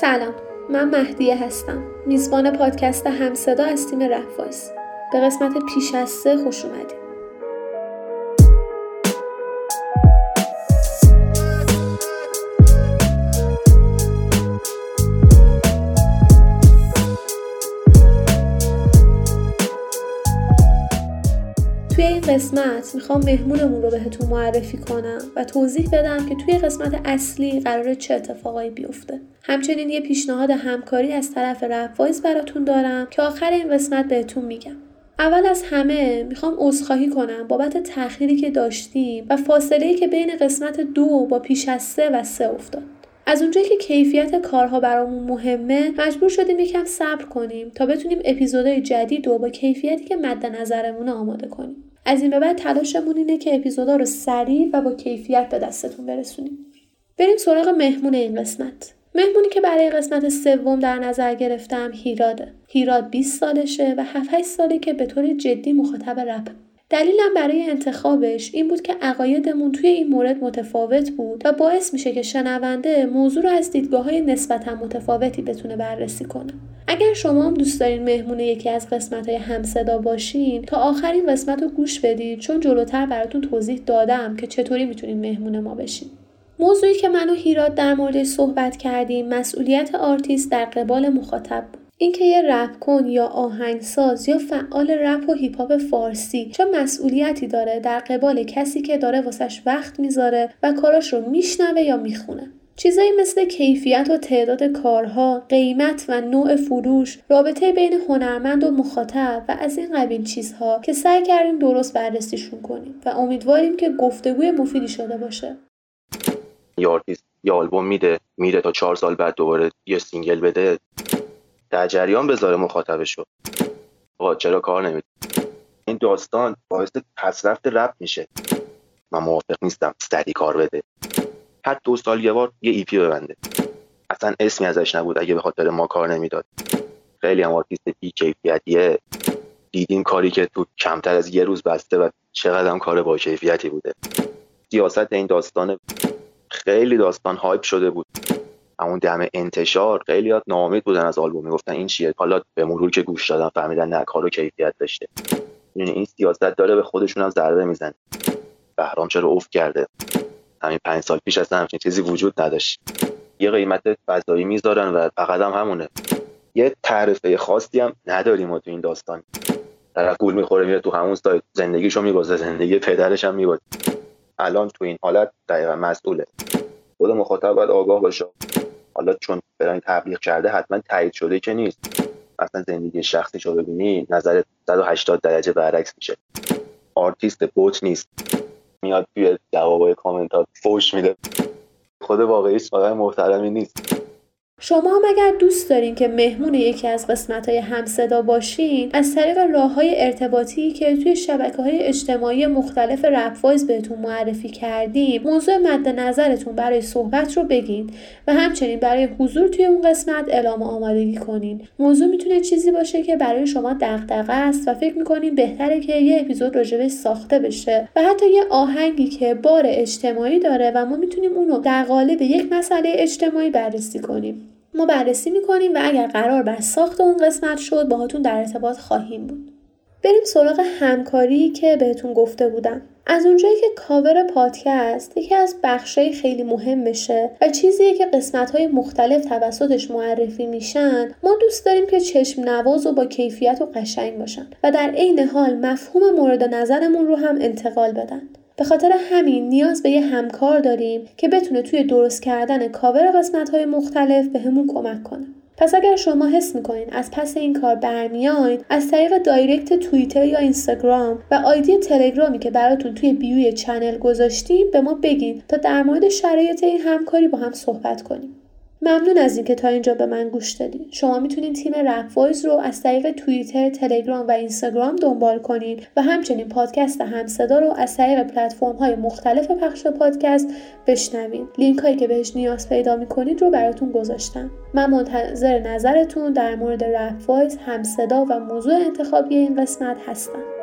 سلام من مهدیه هستم. میزبان پادکست همصدا از تیم رفایس به قسمت پیش از سه خوش اومدید. این قسمت می‌خوام مهمونمون رو بهتون معرفی کنم و توضیح بدم که توی قسمت اصلی قرار چه اتفاقایی بیفته. همچنین یه پیشنهاد همکاری از طرف رفایز براتون دارم که آخر این قسمت بهتون میگم. اول از همه می‌خوام عذرخواهی کنم بابت تأخیری که داشتیم و فاصله که بین قسمت دو با پیش از سه و سه افتاد. از اونجایی که کیفیت کارها برامون مهمه مجبور شدیم یکم صبر کنیم تا بتونیم اپیزودهای جدید و با کیفیتی که مد نظرمون آماده کنیم. از این به بعد تلاشمون اینه که اپیزودا رو سریع و با کیفیت به دستتون برسونیم. بریم سراغ مهمون این قسمت. مهمونی که برای قسمت سوم در نظر گرفتم هیراده. هیراد 20 سالشه و 7 8 ساله که به طور جدی مخاطب رپ دلیلم برای انتخابش این بود که عقایدمون توی این مورد متفاوت بود و باعث میشه که شنونده موضوع رو از دیدگاه های نسبتا متفاوتی بتونه بررسی کنه. اگر شما هم دوست دارین مهمون یکی از قسمت های همصدا باشین تا آخرین قسمت رو گوش بدید چون جلوتر براتون توضیح دادم که چطوری می‌تونین مهمون ما بشین. موضوعی که من و هیراد در موردش صحبت کردیم مسئولیت آرتیست در قبال مخاطب بود. اینکه یه رپ کن یا آهنگساز یا فعال رپ و هیپ هاپ فارسی چه مسئولیتی داره در قبال کسی که داره واسش وقت می‌ذاره و کاراش رو میشنوه یا می‌خونه چیزایی مثل کیفیت و تعداد کارها، قیمت و نوع فروش، رابطه بین هنرمند و مخاطب و از این قبیل چیزها که سعی کردیم درست بررسیشون کنیم و امیدواریم که گفتگوی مفیدی شده باشه. یه آلبوم میده میره تا چهار سال بعد دوباره یه single بده در جریان بذاره مخاطبش رو. چرا کار نمید این داستان باعث پسرفت رپ میشه. من موافق نیستم سری کار بده. هر دو سال یه بار یه EP ببنده. اصلا اسمی ازش نبود اگه به خاطر ما کار نمی‌داد. خیلی هم آرتیست بی کیفیتیه. دیدیم کاری که تو کمتر از یه روز بسته و چقدر هم کار با کیفیتی بوده. سیاست این داستان خیلی داستان hype شده بود. همون دم انتشار خیلی یاد ناامید بودن از آلبوم. می‌گفتن این چیه؟ حالا به مرور که گوش دادن فهمیدن نه کارو کیفیت داشته. یعنی این سیاست داره به خودشون هم ضربه می‌زنه. بهرام چرا افت کرده؟ همین پنج سال پیش اصلا همچین چیزی وجود نداشت. یه قیمت فضایی می‌ذارن و فقط هم همونه. یه تعرفه خاصی هم نداریم ما تو این داستان. طرف گول می‌خوره میره تو همون سایت زندگیشو میبازه زندگی پدرش هم میبازه. الان تو این حالت دقیقا مسئوله. خود مخاطب باید آگاه باشه. حالا چون برای تبلیغ کرده حتما تایید شده که نیست. اصلا زندگی شخصی رو ببینی نظر 180 درجه برعکس میشه. آرتیست بت نیست. میاد توی جوابای کامنت فوش میده. خود واقعیش آدم محترمی نیست. شما هم اگر دوست دارین که مهمون یکی از قسمت های همصدا باشین از طریق راه های ارتباطی که توی شبکه های اجتماعی مختلف رپوایز بهتون معرفی کردیم موضوع مد نظرتون برای صحبت رو بگین و همچنین برای حضور توی اون قسمت اعلام آمادگی کنین. موضوع می‌تونه چیزی باشه که برای شما دغدغه است و فکر می‌کنین بهتره که یه اپیزود راجبش ساخته بشه و حتی یه آهنگی که بار اجتماعی داره و ما می‌تونیم اونو در قالب یک مسئله اجتماعی بررسی کنیم. ما بررسی می‌کنیم و اگر قرار بر ساخت اون قسمت شد باهاتون در ارتباط خواهیم بود. بریم سراغ همکاری که بهتون گفته بودم. از اونجایی که کاور پادکست یکی از بخشای خیلی مهم بشه و چیزیه که قسمت های مختلف توسطش معرفی میشن ما دوست داریم که چشم نواز و با کیفیت و قشنگ باشن و در عین حال مفهوم مورد نظرمون رو هم انتقال بدن. به خاطر همین نیاز به یه همکار داریم که بتونه توی درست کردن کاور قسمت های مختلف به کمک کنه. پس اگر شما حس می‌کنین از پس این کار برمیاین از طریق direct توییتر یا اینستاگرام و آیدی تلگرامی که براتون توی bio ی channel گذاشتیم به ما بگین تا در مورد شرایط این همکاری با هم صحبت کنیم. ممنون از اینکه تا اینجا به من گوش دادید. شما می‌تونید تیم رپ وایز رو از طریق توییتر، تلگرام و اینستاگرام دنبال کنید و همچنین پادکست همصدا رو از طریق پلتفرم های مختلف پخش پادکست بشنوید. لینک هایی که بهش نیاز پیدا می‌کنید رو براتون گذاشتم. من منتظر نظرتون در مورد رپ وایز، همصدا و موضوع انتخابی این قسمت هستم.